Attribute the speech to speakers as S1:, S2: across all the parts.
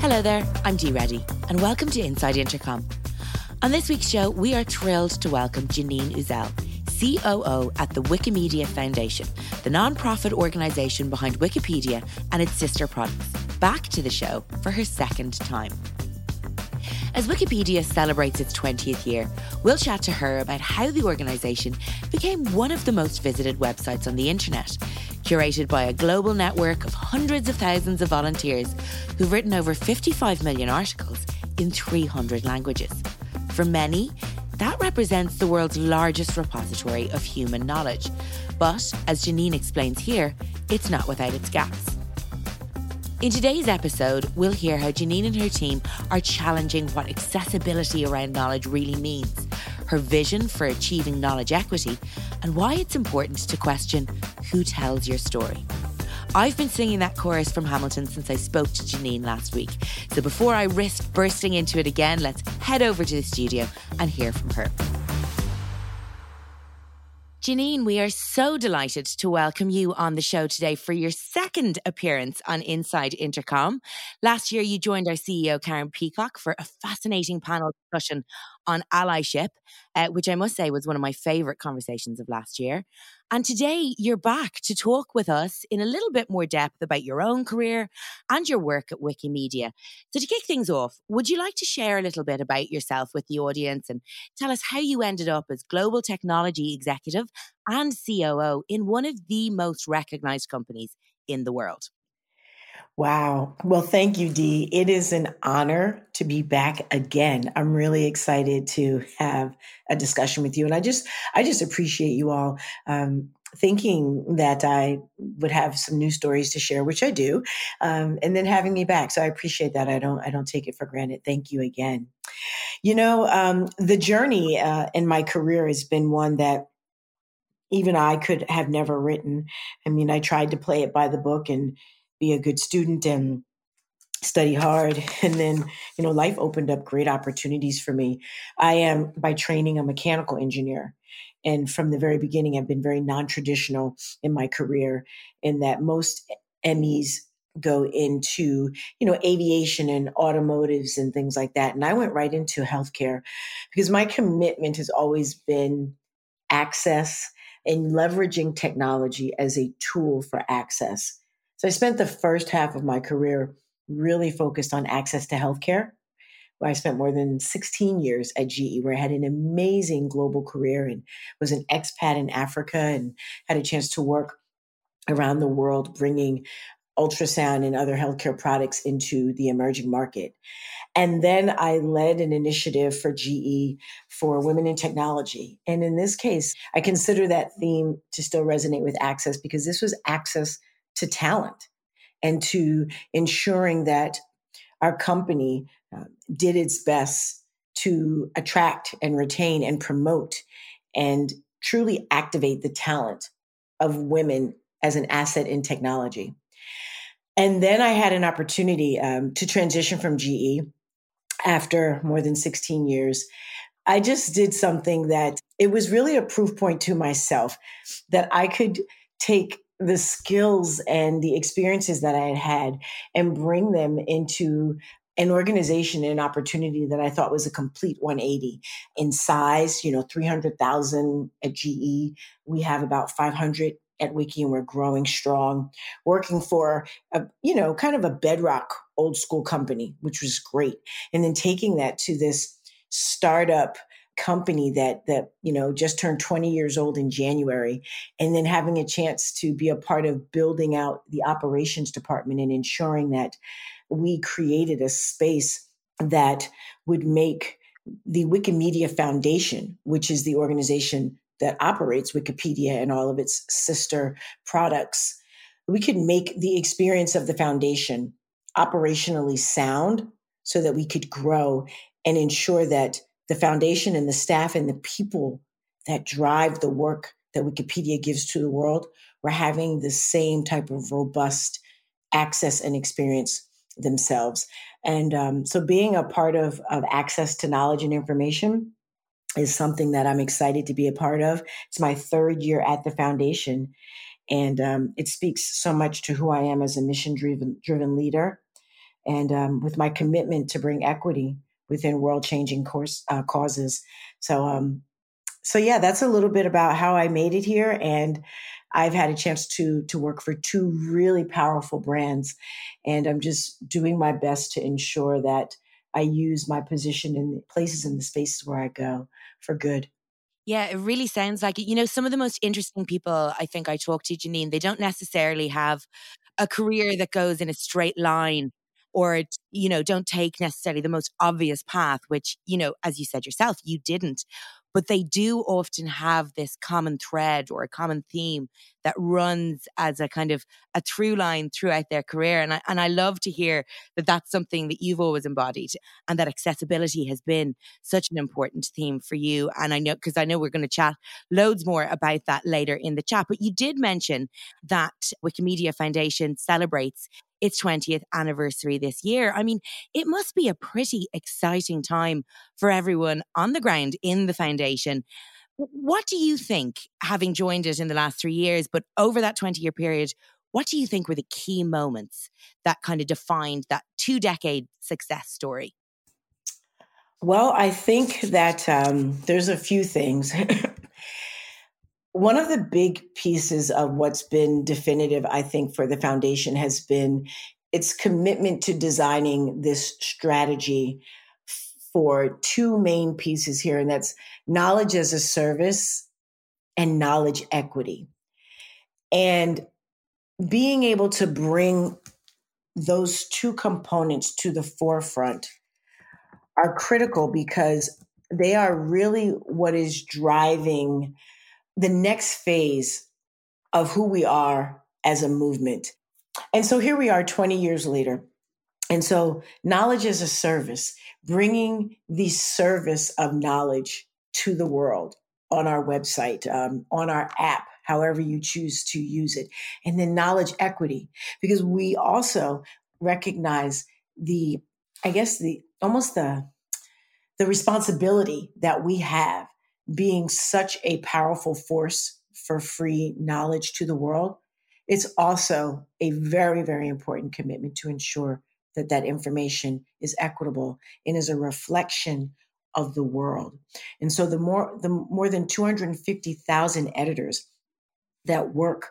S1: Hello there, I'm Dee Reddy, and welcome to Inside Intercom. On this week's show, we are thrilled to welcome Janeen Uzzell, COO at the Wikimedia Foundation, the non-profit organisation behind Wikipedia and its sister products, back to the show for her second time. As Wikipedia celebrates its 20th year, we'll chat to her about how the organisation became one of the most visited websites on the internet, curated by a global network of hundreds of thousands of volunteers who've written over 55 million articles in 300 languages. For many, that represents the world's largest repository of human knowledge. But, as Janeen explains here, it's not without its gaps. In today's episode, we'll hear how Janeen and her team are challenging what accessibility around knowledge really means, her vision for achieving knowledge equity, and why it's important to question who tells your story. I've been singing that chorus from Hamilton since I spoke to Janeen last week. So before I risk bursting into it again, let's head over to the studio and hear from her. Janeen, we are so delighted to welcome you on the show today for your second appearance on Inside Intercom. Last year, you joined our CEO, Karen Peacock, for a fascinating panel discussion on allyship, uh, which I must say was one of my favorite conversations of last year. And today you're back to talk with us in a little bit more depth about your own career and your work at Wikimedia. So, to kick things off, would you like to share a little bit about yourself with the audience and tell us how you ended up as Global Technology Executive and COO in one of the most recognized companies in the world?
S2: Wow. Well, thank you, Dee. It is an honor to be back again. I'm really excited to have a discussion with you, and I just, I just appreciate you all um, thinking that I would have some new stories to share, which I do, um, and then having me back. So I appreciate that. I don't, I don't take it for granted. Thank you again. You know, um, the journey uh, in my career has been one that even I could have never written. I mean, I tried to play it by the book and be a good student and study hard. And then you know life opened up great opportunities for me. I am by training a mechanical engineer. And from the very beginning i've been very non-traditional in my career in that most mes go into you know aviation and automotives and things like that. And i went right into healthcare because my commitment has always been access and leveraging technology as a tool for access so I spent the first half of my career really focused on access to healthcare. Where I spent more than 16 years at GE, where I had an amazing global career and was an expat in Africa and had a chance to work around the world bringing ultrasound and other healthcare products into the emerging market. And then I led an initiative for GE for women in technology. And in this case, I consider that theme to still resonate with access because this was access to talent and to ensuring that our company uh, did its best to attract and retain and promote and truly activate the talent of women as an asset in technology. And then I had an opportunity um, to transition from GE after more than 16 years. I just did something that it was really a proof point to myself that I could take the skills and the experiences that I had had and bring them into an organization and an opportunity that I thought was a complete 180 in size, you know, 300,000 at GE. We have about 500 at Wiki and we're growing strong, working for a, you know, kind of a bedrock old school company, which was great. And then taking that to this startup company that that you know just turned 20 years old in January and then having a chance to be a part of building out the operations department and ensuring that we created a space that would make the Wikimedia Foundation which is the organization that operates Wikipedia and all of its sister products we could make the experience of the foundation operationally sound so that we could grow and ensure that the foundation and the staff and the people that drive the work that Wikipedia gives to the world were having the same type of robust access and experience themselves. And um, so being a part of, of access to knowledge and information is something that I'm excited to be a part of. It's my third year at the foundation. And um, it speaks so much to who I am as a mission driven driven leader and um, with my commitment to bring equity within world changing course uh, causes. So, um, so yeah, that's a little bit about how I made it here, and I've had a chance to to work for two really powerful brands, and I'm just doing my best to ensure that I use my position in places and the spaces where I go for good.
S1: Yeah, it really sounds like it. You know, some of the most interesting people I think I talk to, Janeen, they don't necessarily have a career that goes in a straight line or you know don't take necessarily the most obvious path which you know as you said yourself you didn't. But they do often have this common thread or a common theme that runs as a kind of a through line throughout their career and I, and I love to hear that that's something that you've always embodied and that accessibility has been such an important theme for you and I know because I know we're going to chat loads more about that later in the chat but you did mention that Wikimedia Foundation celebrates its 20th anniversary this year. I mean, it must be a pretty exciting time for everyone on the ground in the foundation. What do you think, having joined it in the last three years, but over that 20 year period, what do you think were the key moments that kind of defined that two decade success story?
S2: Well, I think that um, there's a few things. One of the big pieces of what's been definitive, I think, for the foundation has been its commitment to designing this strategy for two main pieces here, and that's knowledge as a service and knowledge equity. And being able to bring those two components to the forefront are critical because they are really what is driving the next phase of who we are as a movement. And so here we are 20 years later. And so knowledge is a service, bringing the service of knowledge to the world on our website, um, on our app, however you choose to use it. And then knowledge equity, because we also recognize the, I guess the, almost the, the responsibility that we have being such a powerful force for free knowledge to the world, it's also a very, very important commitment to ensure that that information is equitable and is a reflection of the world. And so the more the more than 250,000 editors that work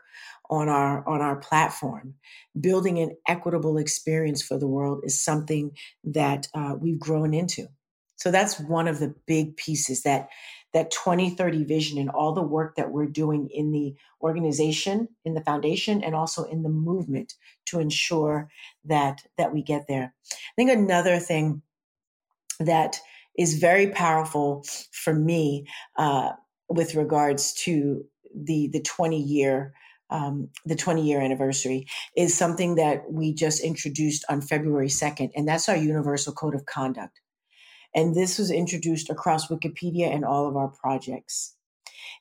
S2: on our on our platform building an equitable experience for the world is something that uh, we've grown into so that's one of the big pieces that that 2030 vision and all the work that we're doing in the organization, in the foundation, and also in the movement to ensure that that we get there. I think another thing that is very powerful for me uh, with regards to the the 20 year um, the 20 year anniversary is something that we just introduced on February 2nd, and that's our Universal Code of Conduct. And this was introduced across Wikipedia and all of our projects.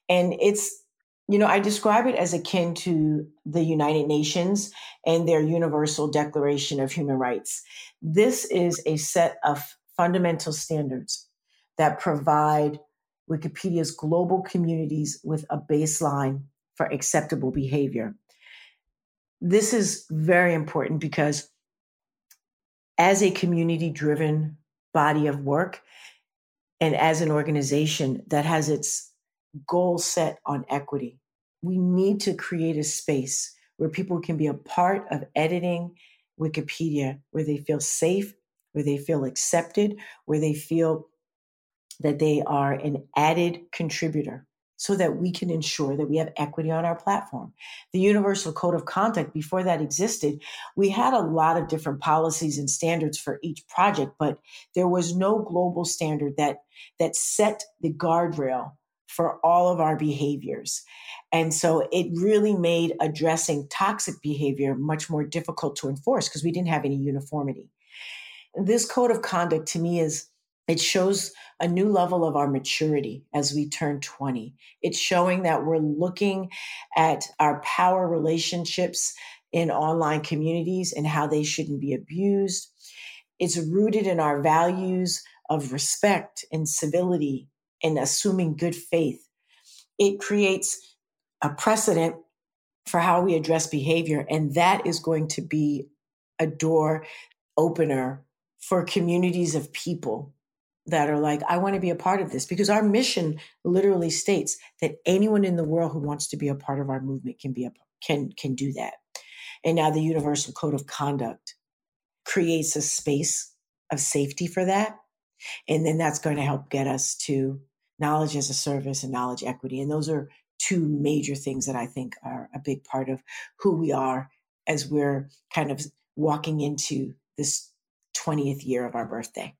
S2: And it's, you know, I describe it as akin to the United Nations and their Universal Declaration of Human Rights. This is a set of fundamental standards that provide Wikipedia's global communities with a baseline for acceptable behavior. This is very important because as a community driven body of work and as an organization that has its goal set on equity. We need to create a space where people can be a part of editing Wikipedia, where they feel safe, where they feel accepted, where they feel that they are an added contributor so that we can ensure that we have equity on our platform. The Universal Code of Conduct, before that existed, we had a lot of different policies and standards for each project, but there was no global standard that, that set the guardrail for all of our behaviors. And so it really made addressing toxic behavior much more difficult to enforce because we didn't have any uniformity. This code of conduct to me is it shows a new level of our maturity as we turn 20. It's showing that we're looking at our power relationships in online communities and how they shouldn't be abused. It's rooted in our values of respect and civility and assuming good faith. It creates a precedent for how we address behavior, and that is going to be a door opener for communities of people that are like, I want to be a part of this because our mission literally states that anyone in the world who wants to be a part of our movement can be a can can do that. And now the Universal Code of Conduct creates a space of safety for that. And then that's going to help get us to knowledge as a service and knowledge equity. And those are two major things that I think are a big part of who we are as we're kind of walking into this 20th year of our birthday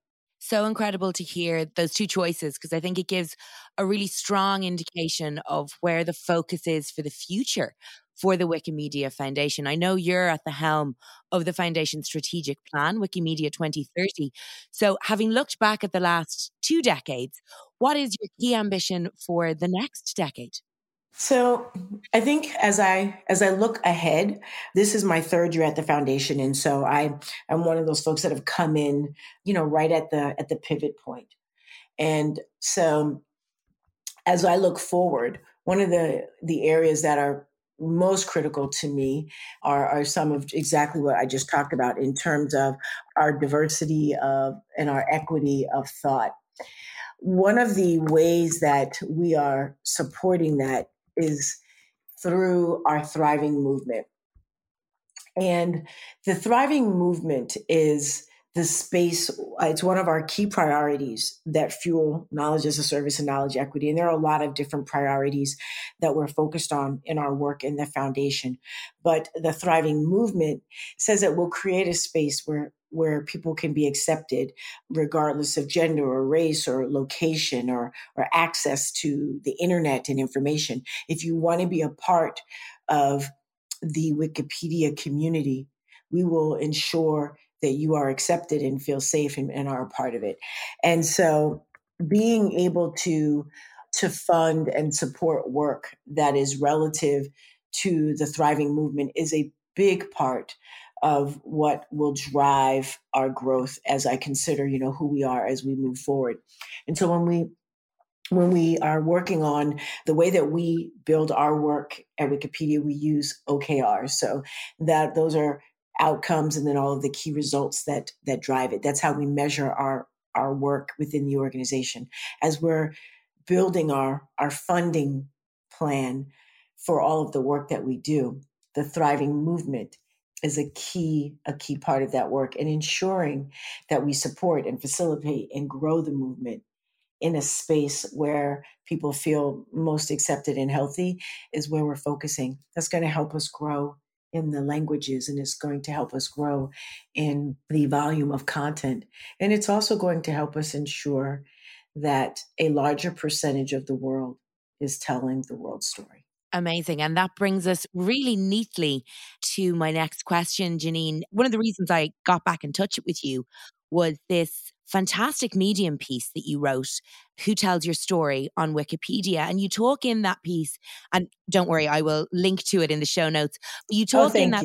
S1: so incredible to hear those two choices because I think it gives a really strong indication of where the focus is for the future for the Wikimedia Foundation. I know you're at the helm of the foundation's strategic plan, Wikimedia 2030. So, having looked back at the last two decades, what is your key ambition for the next decade?
S2: So I think as I as I look ahead, this is my third year at the foundation, and so I I'm one of those folks that have come in, you know, right at the at the pivot point. And so as I look forward, one of the the areas that are most critical to me are, are some of exactly what I just talked about in terms of our diversity of and our equity of thought. One of the ways that we are supporting that is through our thriving movement. And the thriving movement is the space, uh, it's one of our key priorities that fuel knowledge as a service and knowledge equity. And there are a lot of different priorities that we're focused on in our work in the foundation. But the thriving movement says that we'll create a space where where people can be accepted regardless of gender or race or location or, or access to the internet and information. If you want to be a part of the Wikipedia community, we will ensure that you are accepted and feel safe and, and are a part of it. And so being able to to fund and support work that is relative to the thriving movement is a big part of what will drive our growth as I consider, you know, who we are as we move forward. And so when we when we are working on the way that we build our work at Wikipedia, we use OKRs. So that those are outcomes and then all of the key results that that drive it. That's how we measure our our work within the organization. As we're building our our funding plan for all of the work that we do, the thriving movement is a key a key part of that work and ensuring that we support and facilitate and grow the movement in a space where people feel most accepted and healthy is where we're focusing that's going to help us grow in the languages and it's going to help us grow in the volume of content and it's also going to help us ensure that a larger percentage of the world is telling the world story
S1: Amazing. And that brings us really neatly to my next question, Janeen. One of the reasons I got back in touch with you was this fantastic medium piece that you wrote, Who Tells Your Story on Wikipedia. And you talk in that piece, and don't worry, I will link to it in the show notes. But you oh, talk oh, in that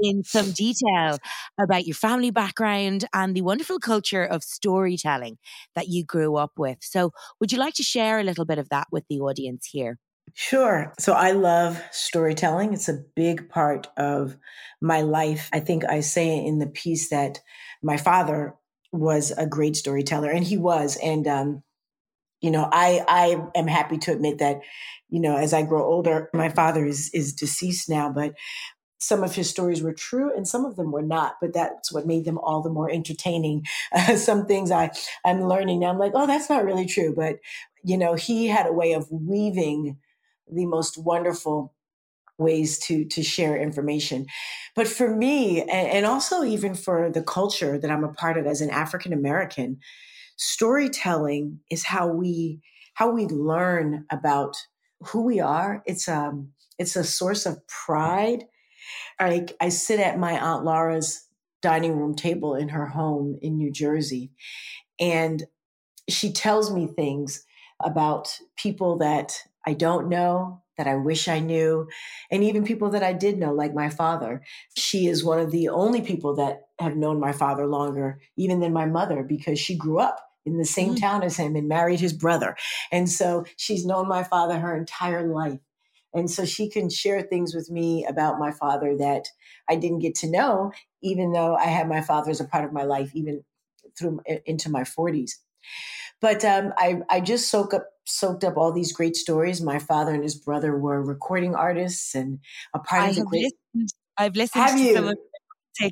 S1: in some detail about your family background and the wonderful culture of storytelling that you grew up with. So would you like to share a little bit of that with the audience here?
S2: Sure. So I love storytelling. It's a big part of my life. I think I say in the piece that my father was a great storyteller and he was and um you know i i am happy to admit that you know as i grow older my father is is deceased now but some of his stories were true and some of them were not but that's what made them all the more entertaining. Uh, some things i i'm learning now i'm like oh that's not really true but you know he had a way of weaving the most wonderful ways to to share information. But for me and, also even for the culture that i'm a part of as an african american storytelling is how we how we learn about who we are. It's um it's a source of pride. I i sit at my aunt laura's dining room table in her home in new jersey and she tells me things about people that I don't know, that I wish I knew, and even people that I did know, like my father. She is one of the only people that have known my father longer, even than my mother, because she grew up in the same mm-hmm. town as him and married his brother. And so she's known my father her entire life. And so she can share things with me about my father that I didn't get to know, even though I had my father as a part of my life, even through into my 40s. But um, I, I just soak up, soaked up all these great stories. My father and his brother were recording artists and a part
S1: I
S2: of the
S1: great. Listened, I've listened
S2: have
S1: to
S2: you?
S1: some of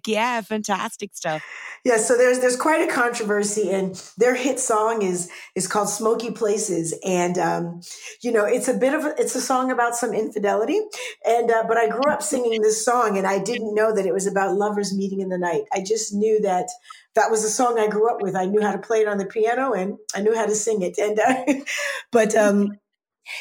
S1: yeah, fantastic stuff.
S2: Yeah, so there's there's quite a controversy, and their hit song is is called "Smoky Places," and um, you know it's a bit of a, it's a song about some infidelity, and uh, but I grew up singing this song, and I didn't know that it was about lovers meeting in the night. I just knew that that was the song I grew up with. I knew how to play it on the piano, and I knew how to sing it, and uh, but um,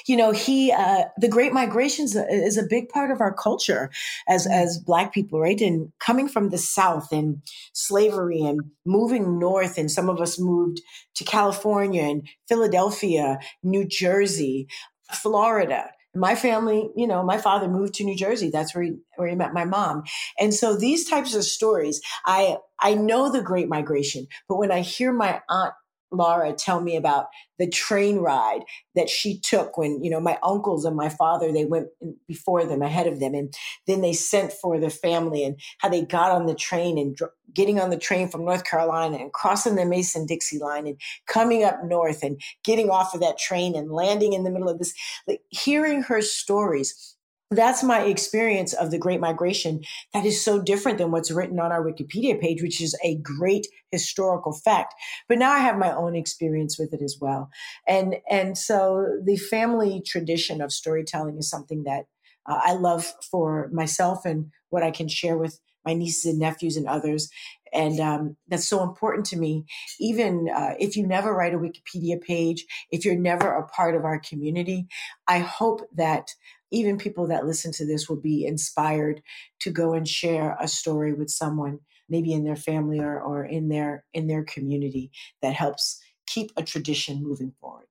S2: you know he uh, the great Migrations is a big part of our culture as as black people right and coming from the south and slavery and moving north and some of us moved to california and philadelphia new jersey florida my family, you know, my father moved to New Jersey. That's where he, where he met my mom. And so these types of stories, I, I know the great migration, but when I hear my aunt Laura tell me about the train ride that she took when, you know, my uncles and my father, they went before them, ahead of them. And then they sent for the family and how they got on the train and dr- getting on the train from North Carolina and crossing the Mason Dixie line and coming up north and getting off of that train and landing in the middle of this, like hearing her stories that's my experience of the Great Migration. That is so different than what's written on our Wikipedia page, which is a great historical fact. But now I have my own experience with it as well, and and so the family tradition of storytelling is something that uh, I love for myself and what I can share with my nieces and nephews and others. And um, that's so important to me. Even uh, if you never write a Wikipedia page, if you're never a part of our community, I hope that even people that listen to this will be inspired to go and share a story with someone maybe in their family or, or in their in their community that helps keep a tradition moving forward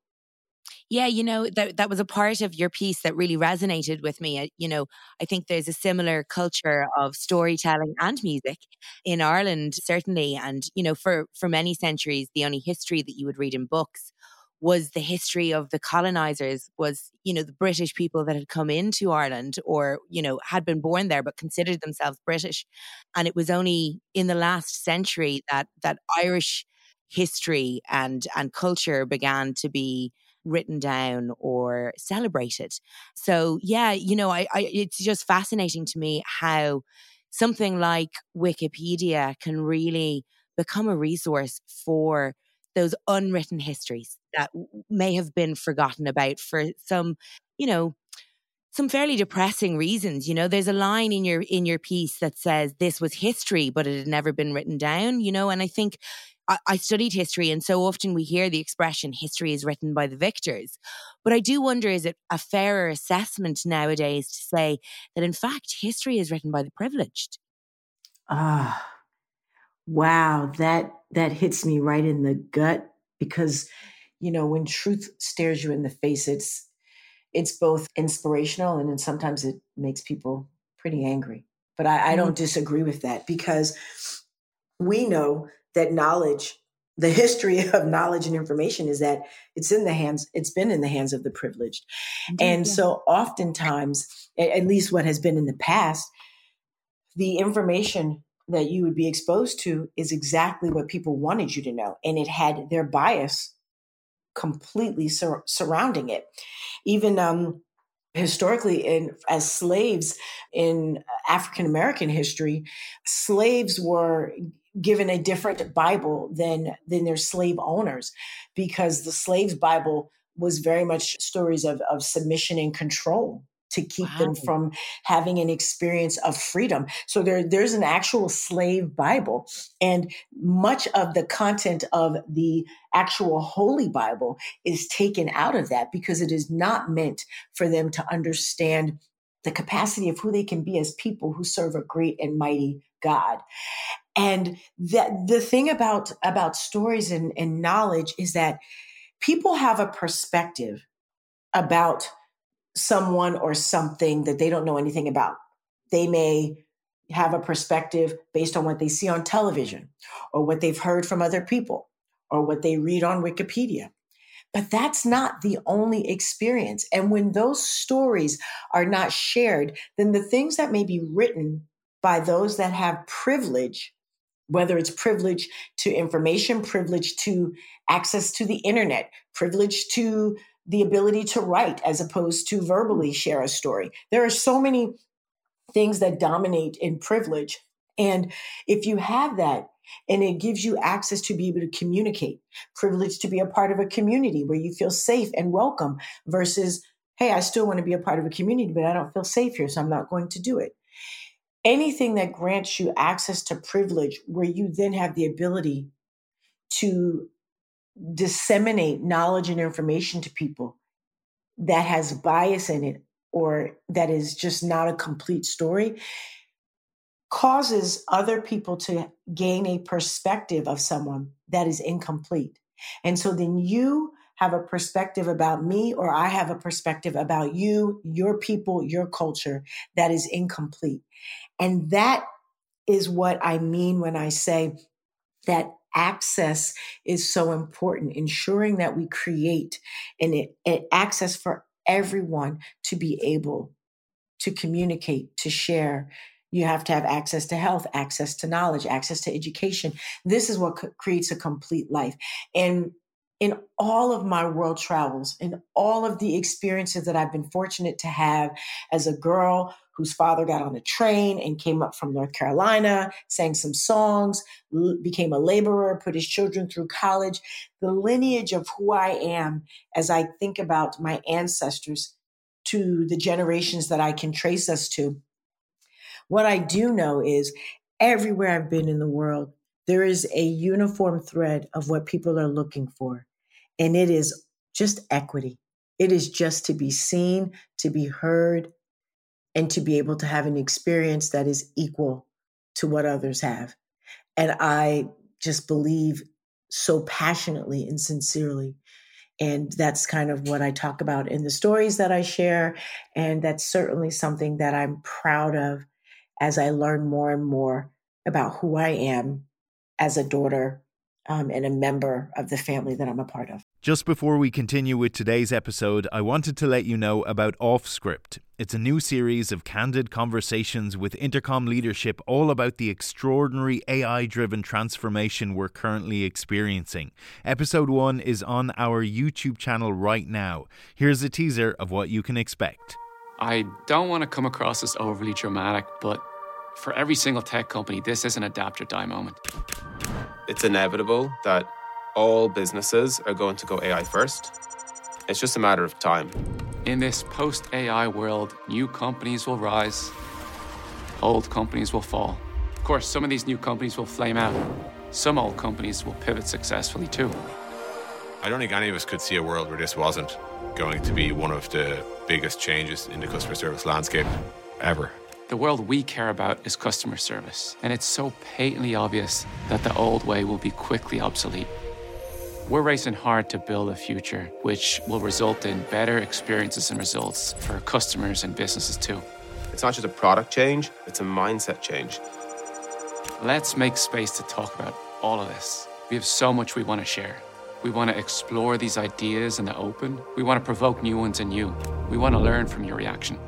S1: yeah, you know, that that was a part of your piece that really resonated with me. I, you know, I think there's a similar culture of storytelling and music in Ireland, certainly. And, you know, for for many centuries, the only history that you would read in books was the history of the colonizers was you know the british people that had come into ireland or you know had been born there but considered themselves british and it was only in the last century that that irish history and and culture began to be written down or celebrated. So yeah you know I, I it's just fascinating to me how something like wikipedia can really become a resource for those unwritten histories that may have been forgotten about for some, you know, some fairly depressing reasons. You know, there's a line in your in your piece that says this was history, but it had never been written down. You know, and I think I, studied history, and so often we hear the expression "history is written by the victors." But I do wonder: is it a fairer assessment nowadays to say that in fact history is written by the privileged?
S2: Ah, wow that that hits me right in the gut because you know, when truth stares you in the face, it's it's both inspirational and then sometimes it makes people pretty angry. But I, I don't mm-hmm. disagree with that because we know that knowledge, the history of knowledge and information is that it's in the hands, it's been in the hands of the privileged. Indeed, and yeah. so oftentimes, at least what has been in the past, the information that you would be exposed to is exactly what people wanted you to know. And it had their bias completely sur- surrounding it. Even um, historically, in as slaves in African American history, slaves were given a different Bible than than their slave owners, because the slaves' Bible was very much stories of, of submission and control to keep wow. them from having an experience of freedom. So there, there's an actual slave Bible, and much of the content of the actual Holy Bible is taken out of that because it is not meant for them to understand the capacity of who they can be as people who serve a great and mighty God. And that the thing about about stories and, and knowledge is that people have a perspective about someone or something that they don't know anything about. They may have a perspective based on what they see on television or what they've heard from other people or what they read on Wikipedia. But that's not the only experience. And when those stories are not shared, then the things that may be written by those that have privilege, whether it's privilege to information, privilege to access to the internet, privilege to the ability to write as opposed to verbally mm. share a story. There are so many things that dominate in privilege. And if you have that, and it gives you access to be able to communicate, privilege to be a part of a community where you feel safe and welcome versus, hey, I still want to be a part of a community, but I don't feel safe here, so I'm not going to do it. Anything that grants you access to privilege where you then have the ability to disseminate knowledge and information to people that has bias in it or that is just not a complete story causes other people to gain a perspective of someone that is incomplete. And so then you have a perspective about me, or I have a perspective about you, your people, your culture that is incomplete. And that is what I mean when I say that access is so important, ensuring that we create an, an access for everyone to be able to communicate, to share, you have to have access to health, access to knowledge, access to education. This is what creates a complete life. And in all of my world travels, in all of the experiences that I've been fortunate to have as a girl whose father got on a train and came up from North Carolina, sang some songs, became a laborer, put his children through college, the lineage of who I am as I think about my ancestors to the generations that I can trace us to what I do know is everywhere I've been in the world, there is a uniform thread of what people are looking for. And it is just equity. It is just to be seen, to be heard, and to be able to have an experience that is equal to what others have. And I just believe so passionately and sincerely. And that's kind of what I talk about in the stories that I share. And that's certainly something that I'm proud of as I learn more and more about who I am as a daughter um, and a member of the family that I'm a part of.
S3: Just before we continue with today's episode, I wanted to let you know about Offscript. It's a new series of candid conversations with Intercom leadership all about the extraordinary AI driven transformation we're currently experiencing. Episode 1 is on our YouTube channel right now. Here's a teaser of what you can expect.
S4: I don't want to come across as overly dramatic, but for every single tech company, this is an adapt or die moment.
S5: It's inevitable that all businesses are going to go AI first. It's just a matter of time.
S4: In this post AI world, new companies will rise, old companies will fall. Of course, some of these new companies will flame out, some old companies will pivot successfully too.
S5: I don't think any of us could see a world where this wasn't going to be one of the biggest changes in the customer service landscape ever.
S4: The world we care about is customer service, and it's so patently obvious that the old way will be quickly obsolete. We're racing hard to build a future which will result in better experiences and results for customers and businesses too.
S5: It's not just a product change, it's a mindset change.
S4: Let's make space to talk about all of this. We have so much we want to share. We want to explore these ideas in the open. We want to provoke new ones in you. We want to learn from your reaction.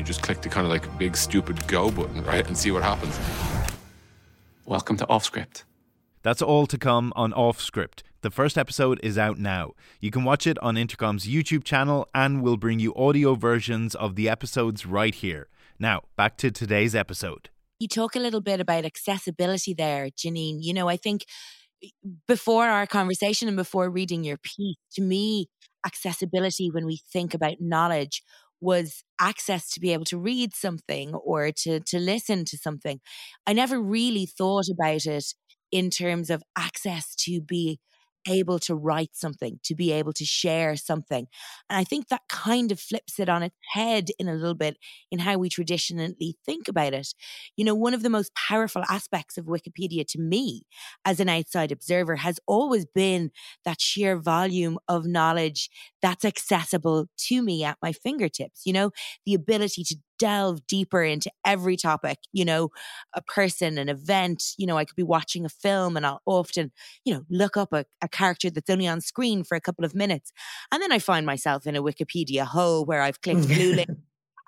S5: You just click the kind of like big stupid go button, right? And see what happens.
S4: Welcome to Offscript.
S3: That's all to come on Offscript. The first episode is out now. You can watch it on Intercom's YouTube channel, and we'll bring you audio versions of the episodes right here. Now, back to today's episode.
S1: You talk a little bit about accessibility there, Janeen. You know, I think before our conversation and before reading your piece, to me, accessibility when we think about knowledge was access to be able to read something or to to listen to something. I never really thought about it in terms of access to be able to write something, to be able to share something. And I think that kind of flips it on its head in a little bit in how we traditionally think about it. You know, one of the most powerful aspects of Wikipedia to me as an outside observer has always been that sheer volume of knowledge that's accessible to me at my fingertips. You know, the ability to delve deeper into every topic, you know, a person, an event, you know, I could be watching a film and I'll often, you know, look up a, a character that's only on screen for a couple of minutes. And then I find myself in a Wikipedia hole where I've clicked blue link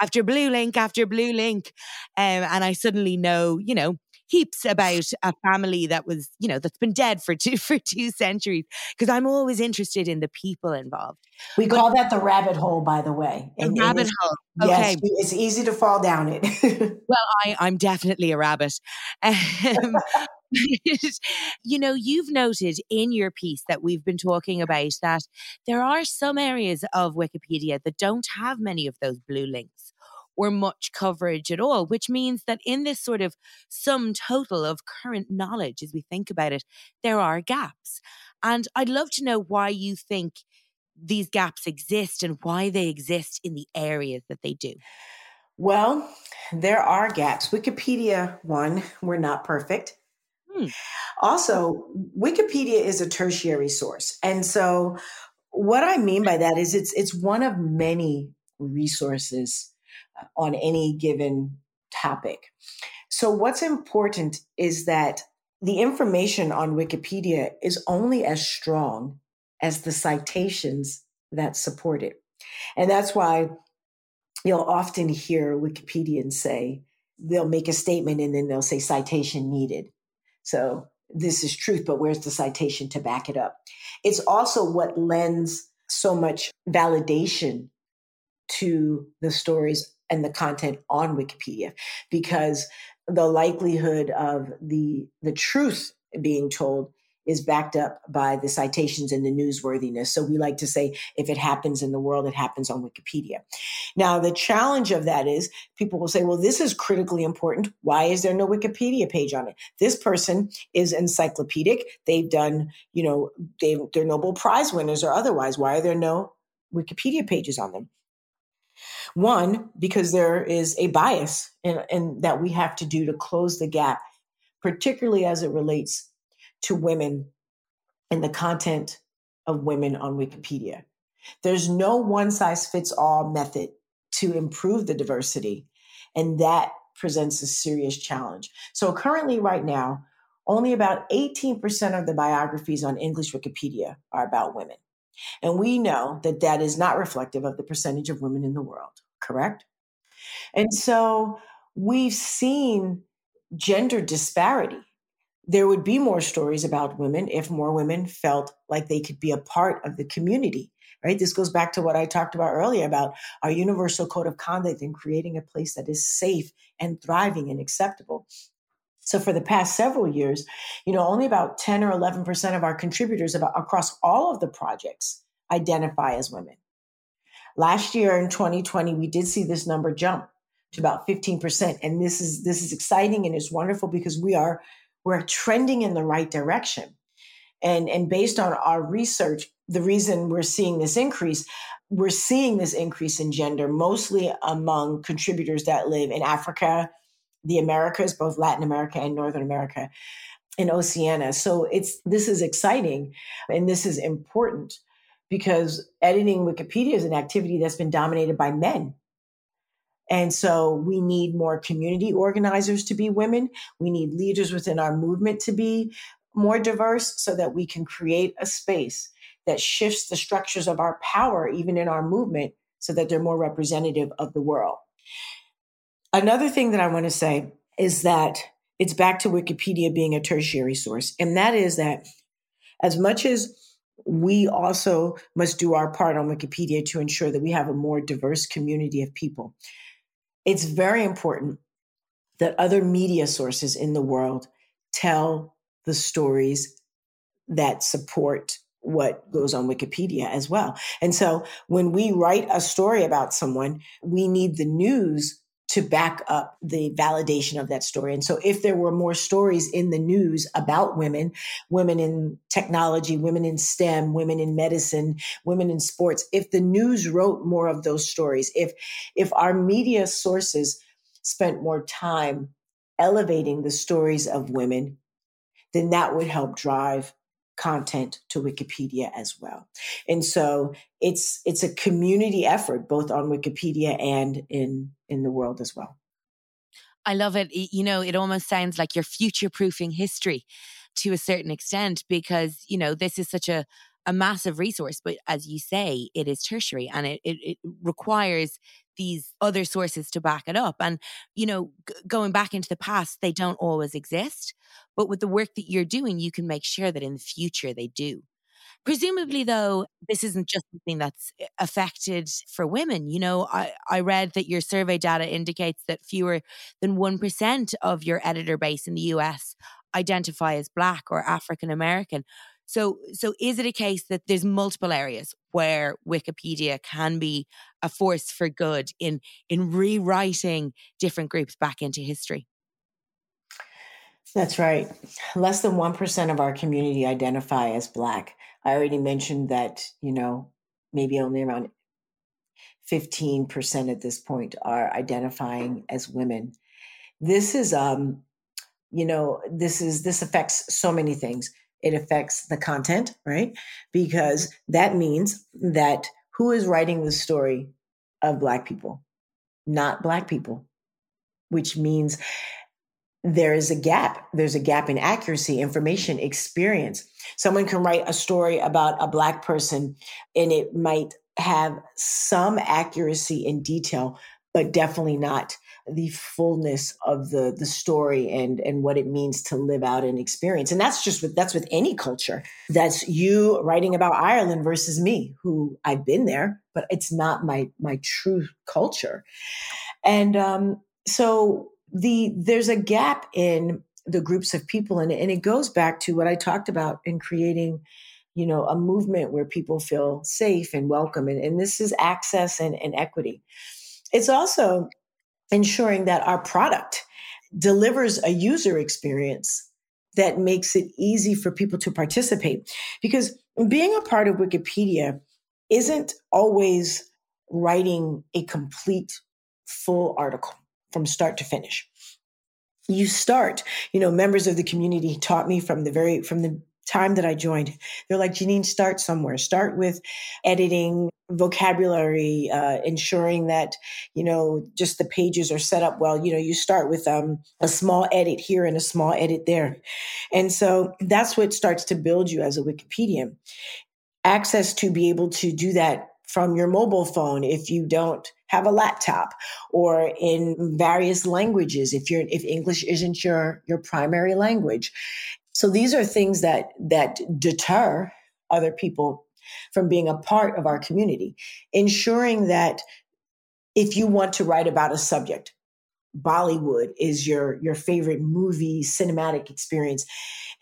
S1: after blue link after blue link. Um, and I suddenly know, you know, heaps about a family that was, you know, that's been dead for two for two centuries. Because I'm always interested in the people involved.
S2: We but, call that the rabbit hole, by the way.
S1: And, rabbit hole.
S2: Okay. Yes, it's easy to fall down it.
S1: well, I, I'm definitely a rabbit. Um, you know, you've noted in your piece that we've been talking about that there are some areas of Wikipedia that don't have many of those blue links or much coverage at all, which means that in this sort of sum total of current knowledge, as we think about it, there are gaps. And I'd love to know why you think these gaps exist and why they exist in the areas that they do.
S2: Well, there are gaps. Wikipedia, one, we're not perfect. Hmm. Also, Wikipedia is a tertiary source. And so what I mean by that is it's it's one of many resources on any given topic. So, what's important is that the information on Wikipedia is only as strong as the citations that support it. And that's why you'll often hear Wikipedians say, they'll make a statement and then they'll say citation needed. So, this is truth, but where's the citation to back it up? It's also what lends so much validation to the stories and the content on Wikipedia because the likelihood of the the truth being told is backed up by the citations and the newsworthiness. So we like to say if it happens in the world, it happens on Wikipedia. Now, the challenge of that is people will say, well, this is critically important. Why is there no Wikipedia page on it? This person is encyclopedic. They've done, you know, they, they're Nobel Prize winners or otherwise. Why are there no Wikipedia pages on them? One, because there is a bias in, in that we have to do to close the gap, particularly as it relates to women and the content of women on Wikipedia. There's no one size fits all method to improve the diversity, and that presents a serious challenge. So, currently, right now, only about 18% of the biographies on English Wikipedia are about women. And we know that that is not reflective of the percentage of women in the world, correct? And so we've seen gender disparity. There would be more stories about women if more women felt like they could be a part of the community, right? This goes back to what I talked about earlier about our universal code of conduct and creating a place that is safe and thriving and acceptable. So for the past several years, you know, only about 10 or 11% of our contributors about, across all of the projects identify as women. Last year in 2020, we did see this number jump to about 15%. And this is this is exciting and it's wonderful because we are we're trending in the right direction. And, and based on our research, the reason we're seeing this increase, we're seeing this increase in gender mostly among contributors that live in Africa, the Americas, both Latin America and Northern America, and Oceania. So it's this is exciting and this is important because editing Wikipedia is an activity that's been dominated by men. And so we need more community organizers to be women. We need leaders within our movement to be more diverse so that we can create a space that shifts the structures of our power, even in our movement, so that they're more representative of the world. Another thing that I want to say is that it's back to Wikipedia being a tertiary source. And that is that as much as we also must do our part on Wikipedia to ensure that we have a more diverse community of people, it's very important that other media sources in the world tell the stories that support what goes on Wikipedia as well. And so when we write a story about someone, we need the news to back up the validation of that story. And so if there were more stories in the news about women, women in technology, women in STEM, women in medicine, women in sports, if the news wrote more of those stories, if if our media sources spent more time elevating the stories of women, then that would help drive content to Wikipedia as well. And so it's it's a community effort both on Wikipedia and in in the world as well.
S1: I love it. You know, it almost sounds like you're future proofing history to a certain extent because, you know, this is such a a massive resource, but as you say, it is tertiary and it, it, it requires these other sources to back it up. And, you know, g- going back into the past, they don't always exist. But with the work that you're doing, you can make sure that in the future they do. Presumably, though, this isn't just something that's eh, affected for women. You know, I, I read that your survey data indicates that fewer than 1% of your editor base in the US identify as Black or African American. So, so is it a case that there's multiple areas where Wikipedia can be a force for good in in rewriting different groups back into history?
S2: That's right. Less than 1% of our community identify as Black. I already mentioned that, you know, maybe only around 15% at this point are identifying as women. This is, um, you know, this is, this affects so many things. It affects the content, right? Because that means that who is writing the story of Black people? Not Black people, which means there is a gap. There's a gap in accuracy, information, experience. Someone can write a story about a Black person and it might have some accuracy in detail, but definitely not the fullness of the the story and and what it means to live out an experience. And that's just with that's with any culture. That's you writing about ireland versus me who i've been there but it's not my my true culture. And um so the there's a gap in the groups of people and, and it goes back to what i talked about in creating you know a movement where people feel safe and welcome. And, and this is access and, and equity it's also ensuring that our product delivers a user experience that makes it easy for people to participate. Because being a part of Wikipedia isn't always writing a complete full article from start to finish. You start, you know, members of the community taught me from the very, from the time that I joined. They're like, Janeen, start somewhere. Start with editing vocabulary, uh, ensuring that, you know, just the pages are set up well. You know, you start with um, a small edit here and a small edit there. And so that's what starts to build you as a Wikipedian. Access to be able to do that from your mobile phone if you don't have a laptop or in various languages if you're if english isn't your your primary language so these are things that that deter other people from being a part of our community, ensuring that if you want to write about a subject, Bollywood is your your favorite movie cinematic experience.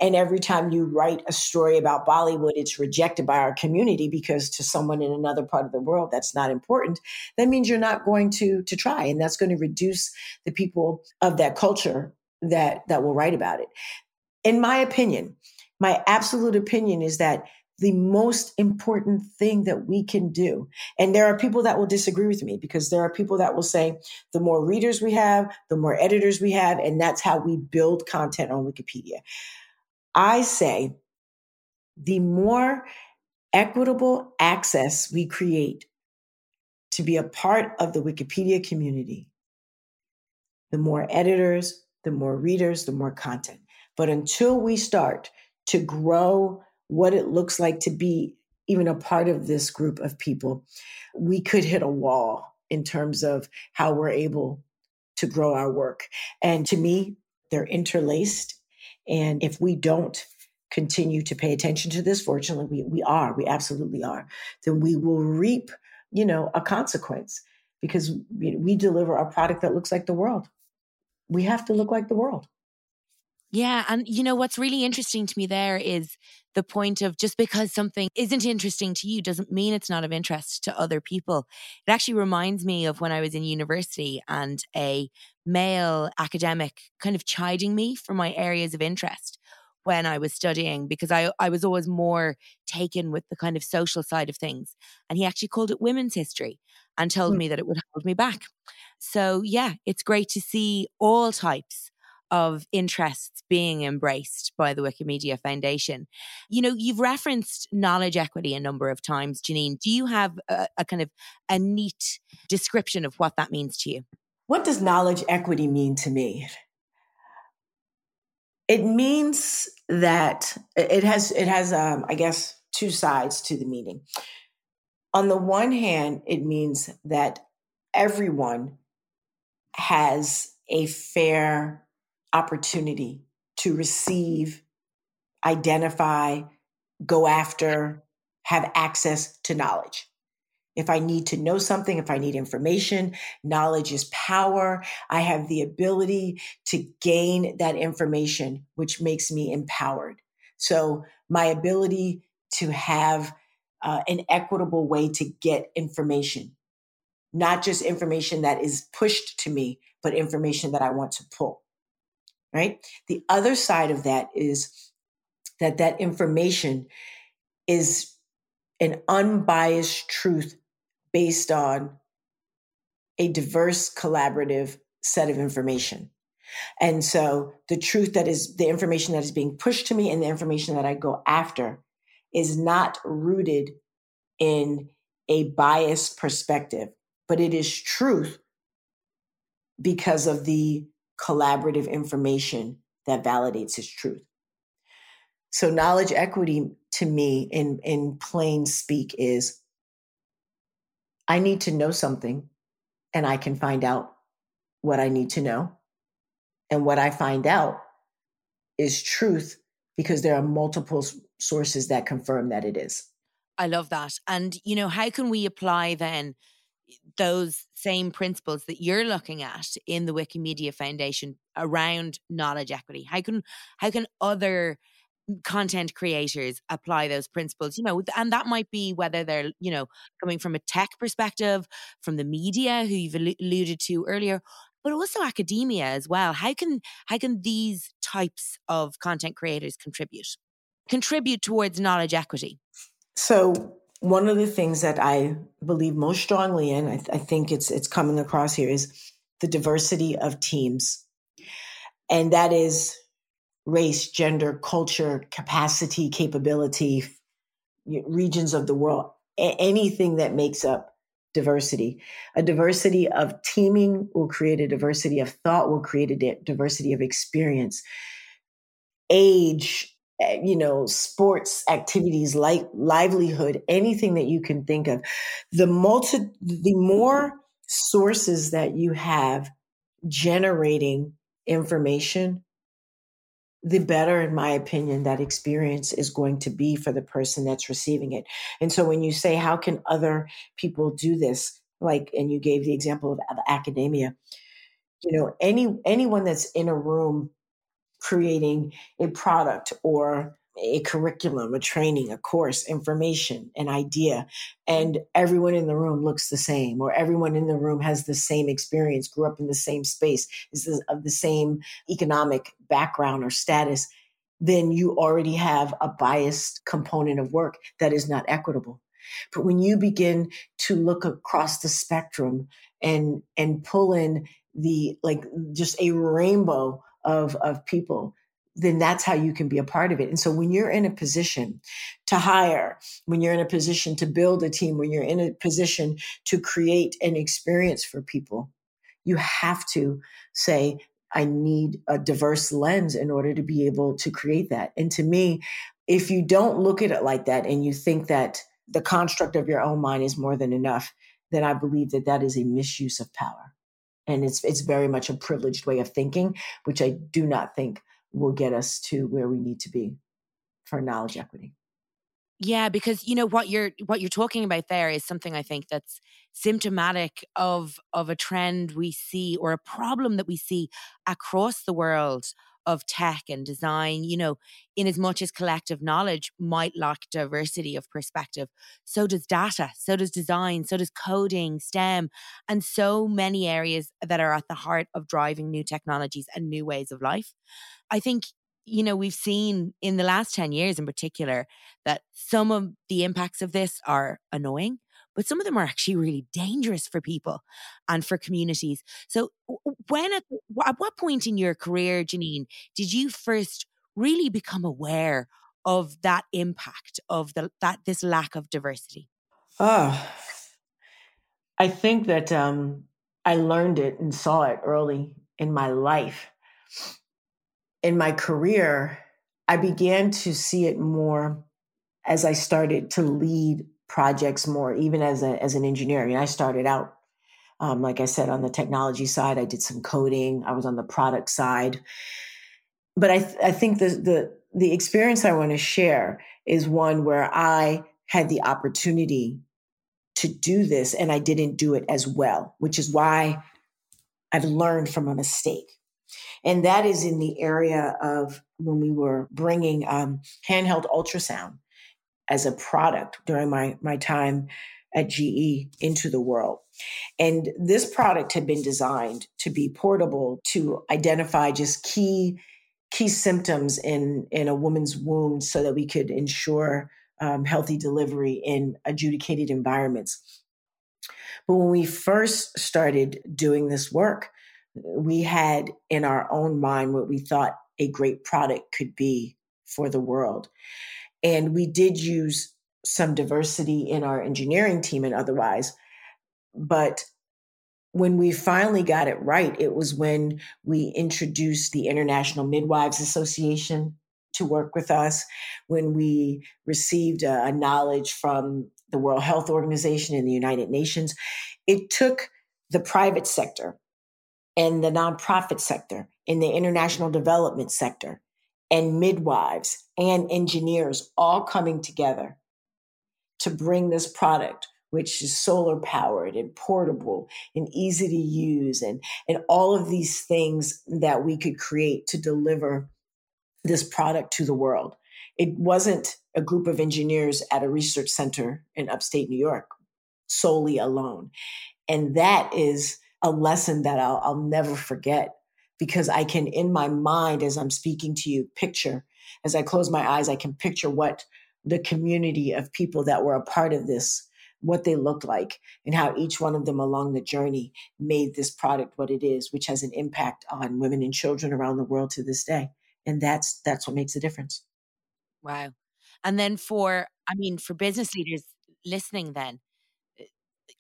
S2: And every time you write a story about Bollywood it's rejected by our community because to someone in another part of the world that's not important. That means you're not going to to try and that's going to reduce the people of that culture that that will write about it. In my opinion, my absolute opinion is that the most important thing that we can do. And there are people that will disagree with me because there are people that will say the more readers we have, the more editors we have, and that's how we build content on Wikipedia. I say the more equitable access we create to be a part of the Wikipedia community, the more editors, the more readers, the more content. But until we start to grow what it looks like to be even a part of this group of people, we could hit a wall in terms of how we're able to grow our work. And to me, they're interlaced. And if we don't continue to pay attention to this, fortunately, we, we are, we absolutely are, then we will reap, you know, a consequence because we, we deliver a product that looks like the world. We have to look like the world.
S1: Yeah. And you know, what's really interesting to me there is the point of just because something isn't interesting to you doesn't mean it's not of interest to other people. It actually reminds me of when I was in university and a male academic kind of chiding me for my areas of interest when I was studying because I, I was always more taken with the kind of social side of things. And he actually called it women's history and told mm. me that it would hold me back. So, yeah, it's great to see all types of interests being embraced by the Wikimedia Foundation. You know, you've referenced knowledge equity a number of times, Janeen. Do you have a, a kind of a neat description of what that means to you?
S2: What does knowledge equity mean to me? It means that it has it has um, I guess two sides to the meaning. On the one hand, it means that everyone has a fair opportunity to receive, identify, go after, have access to knowledge. If I need to know something, if I need information, knowledge is power. I have the ability to gain that information, which makes me empowered. So, my ability to have uh, an equitable way to get information, not just information that is pushed to me, but information that I want to pull. Right. The other side of that is that that information is an unbiased truth based on a diverse collaborative set of information. And so the truth that is the information that is being pushed to me and the information that I go after is not rooted in a biased perspective, but it is truth because of the collaborative information that validates its truth. So knowledge equity to me in, in plain speak is I need to know something and I can find out what I need to know. And what I find out is truth because there are multiple sources that confirm that it is.
S1: I love that. And, you know, how can we apply then those same principles that you're looking at in the Wikimedia Foundation around knowledge equity? How can how can other content creators apply those principles? You know and that might be whether they're you know coming from a tech perspective from the media who you've alluded to earlier but also academia as well. How can how can these types of content creators contribute? Contribute towards knowledge equity?
S2: So one of the things that I believe most strongly in, I, th- I think it's it's coming across here, is the diversity of teams, and that is race, gender, culture, capacity, capability, regions of the world, a- anything that makes up diversity. A diversity of teaming will create a diversity of thought, will create a diversity of experience. Age, Eh, you know, sports activities, like livelihood, anything that you can think of. The multi, the more sources that you have generating information, the better, in my opinion, that experience is going to be for the person that's receiving it. And so when you say, how can other people do this? Like, and you gave the example of, of academia, you know, any, anyone that's in a room creating a product or a curriculum, a training, a course, information, an idea, and everyone in the room looks the same, or everyone in the room has the same experience, grew up in the same space, is of the same economic background or status, then you already have a biased component of work that is not equitable. But when you begin to look across the spectrum and and pull in the like just a rainbow of, of people, then that's how you can be a part of it. And so when you're in a position to hire, when you're in a position to build a team, when you're in a position to create an experience for people, you have to say, I need a diverse lens in order to be able to create that. And to me, if you don't look at it like that and you think that the construct of your own mind is more than enough, then I believe that that is a misuse of power and it's it's very much a privileged way of thinking which i do not think will get us to where we need to be for knowledge equity.
S1: Yeah because you know what you're what you're talking about there is something i think that's symptomatic of of a trend we see or a problem that we see across the world of tech and design, you know, in as much as collective knowledge might lack diversity of perspective, so does data, so does design, so does coding, STEM, and so many areas that are at the heart of driving new technologies and new ways of life. I think you know, we've seen in the last 10 years in particular that some of the impacts of this are annoying, but some of them are actually really dangerous for people and for communities. So, when at, at what point in your career, Janeen, did you first really become aware of that impact of the that this lack of diversity?
S2: Oh, I think that um, I learned it and saw it early in my life. In my career, I began to see it more as I started to lead projects more, even as a, as an engineer. I mean, I started out, um, like I said, on the technology side. I did some coding. I was on the product side, but I th- I think the the the experience I want to share is one where I had the opportunity to do this and I didn't do it as well, which is why I've learned from a mistake. And that is in the area of when we were bringing um, handheld ultrasound as a product during my, my time at GE into the world. And this product had been designed to be portable to identify just key key symptoms in in a woman's womb so that we could ensure um, healthy delivery in adjudicated environments. But when we first started doing this work, we had in our own mind what we thought a great product could be for the world. And we did use some diversity in our engineering team and otherwise. But when we finally got it right, it was when we introduced the International Midwives Association to work with us, when we received a, a knowledge from the World Health Organization and the United Nations. It took the private sector and the nonprofit sector and the international development sector and midwives and engineers all coming together to bring this product which is solar powered and portable and easy to use and, and all of these things that we could create to deliver this product to the world. It wasn't a group of engineers at a research center in upstate New York solely alone. And that is a lesson that I'll, I'll never forget because I can, in my mind, as I'm speaking to you, picture, as I close my eyes, I can picture what the community of people that were a part of this what they looked like and how each one of them along the journey made this product what it is which has an impact on women and children around the world to this day. And that's that's what makes a difference.
S1: Wow. And then for i mean for business leaders listening then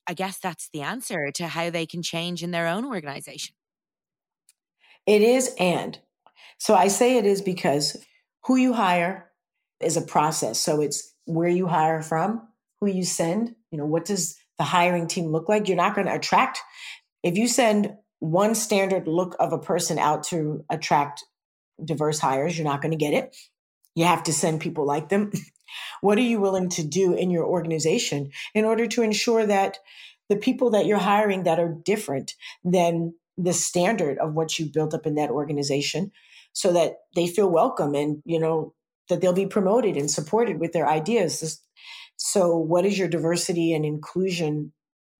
S1: i guess that's the answer to how they can change in their own organization
S2: it is and so i say it is because who you hire is a process so it's where you hire from who you send you know what does the hiring team look like you're not going to attract if you send one standard look of a person out to attract diverse hires, you're not going to get it. You have to send people like them. what are you willing to do in your organization in order to ensure that the people that you're hiring that are different than the standard of what you built up in that organization so that they feel welcome and you know that they'll be promoted and supported with their ideas. So what is your diversity and inclusion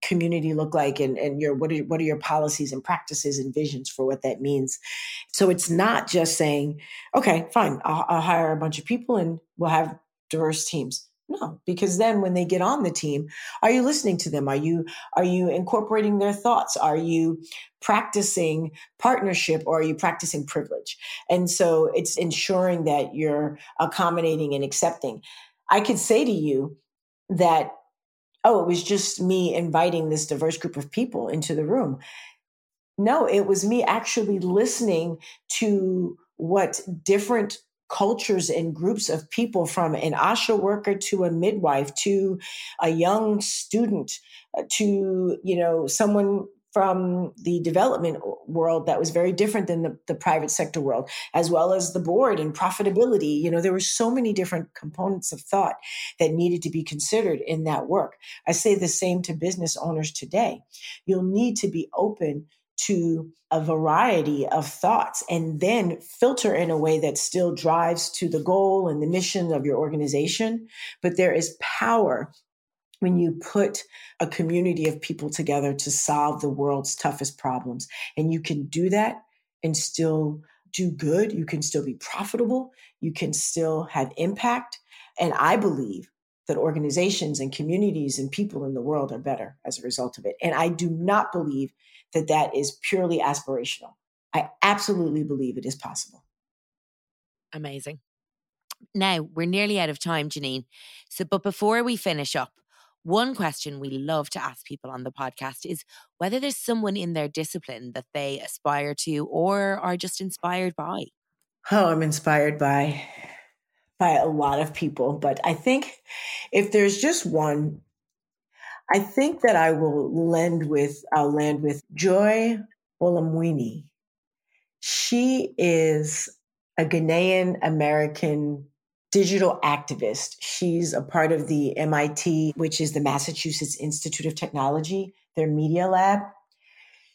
S2: community look like? And, and your what are what are your policies and practices and visions for what that means? So it's not just saying okay fine I'll, I'll hire a bunch of people and we'll have diverse teams no because then when they get on the team are you listening to them? Are you are you incorporating their thoughts? Are you practicing partnership or are you practicing privilege? And so it's ensuring that you're accommodating and accepting. I could say to you that oh, it was just me inviting this diverse group of people into the room. No, it was me actually listening to what different cultures and groups of people from an ASHA worker to a midwife to a young student uh, to you know someone from the development world that was very different than the, the, private sector world, as well as the board and profitability. You know, there were so many different components of thought that needed to be considered in that work. I say the same to business owners today. You'll need to be open to a variety of thoughts and then filter in a way that still drives to the goal and the mission of your organization. But there is power when you put a community of people together to solve the world's toughest problems. And you can do that and still do good. You can still be profitable. You can still have impact. And I believe that organizations and communities and people in the world are better as a result of it. And I do not believe that that is purely aspirational. I absolutely believe it is possible.
S1: Amazing. Now, we're nearly out of time, Janeen. So, but before we finish up, one question we love to ask people on the podcast is whether there's someone in their discipline that they aspire to or are just inspired by.
S2: Oh, I'm inspired by by a lot of people, but I think if there's just one, I think that I will lend with I'll land with Joy Buolamwini. She is a Ghanaian American digital activist. She's a part of the MIT, which is the Massachusetts Institute of Technology, their media lab.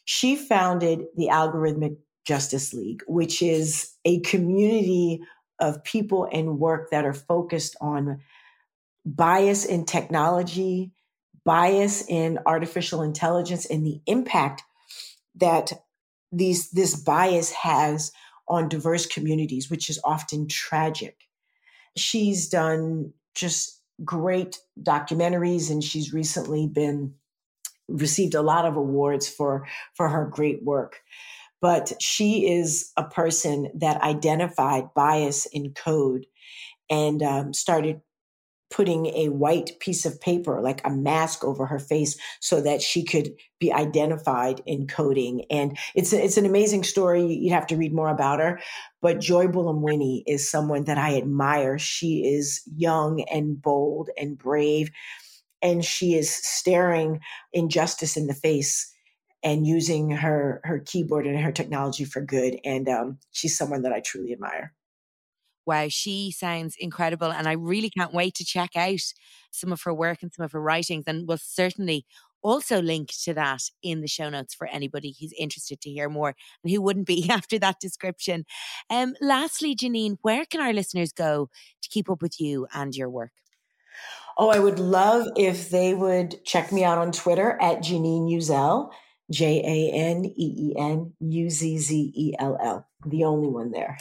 S2: She founded the Algorithmic Justice League, which is a community of people and work that are focused on bias in technology, bias in artificial intelligence, and the impact that these this bias has on diverse communities, which is often tragic. She's done just great documentaries and she's recently been received a lot of awards for for her great work but she is a person that identified bias in code and um, started putting a white piece of paper, like a mask over her face so that she could be identified in coding. And it's, a, it's an amazing story. You'd have to read more about her. But Joy Buolamwini is someone that I admire. She is young and bold and brave. And she is staring injustice in the face and using her her keyboard and her technology for good. And um, she's someone that I truly admire
S1: wow, she sounds incredible. And I really can't wait to check out some of her work and some of her writings. And we'll certainly also link to that in the show notes for anybody who's interested to hear more and who wouldn't be after that description. Um, lastly, Janeen, where can our listeners go to keep up with you and your work?
S2: Oh, I would love if they would check me out on Twitter at Janeen Uzzell. J A N E E N U Z Z E L L, the only one there.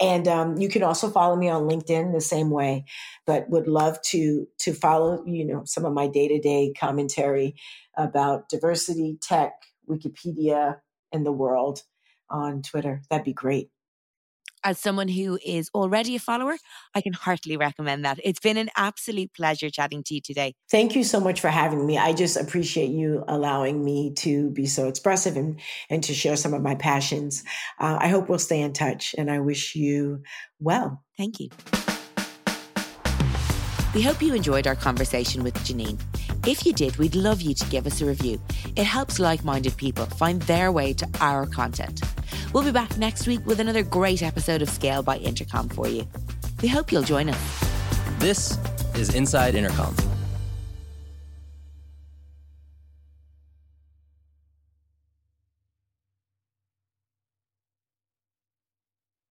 S2: And um, you can also follow me on LinkedIn the same way, but would love to to follow you know some of my day to day commentary about diversity, tech, Wikipedia, and the world on Twitter. That'd be great
S1: as someone who is already a follower, I can heartily recommend that. It's been an absolute pleasure chatting to you today.
S2: Thank you so much for having me. I just appreciate you allowing me to be so expressive and, and to share some of my passions. Uh, I hope we'll stay in touch and I wish you well.
S1: Thank you. We hope you enjoyed our conversation with Janeen. If you did, we'd love you to give us a review. It helps like minded people find their way to our content. We'll be back next week with another great episode of Scale by Intercom for you. We hope you'll join us.
S6: This is Inside Intercom.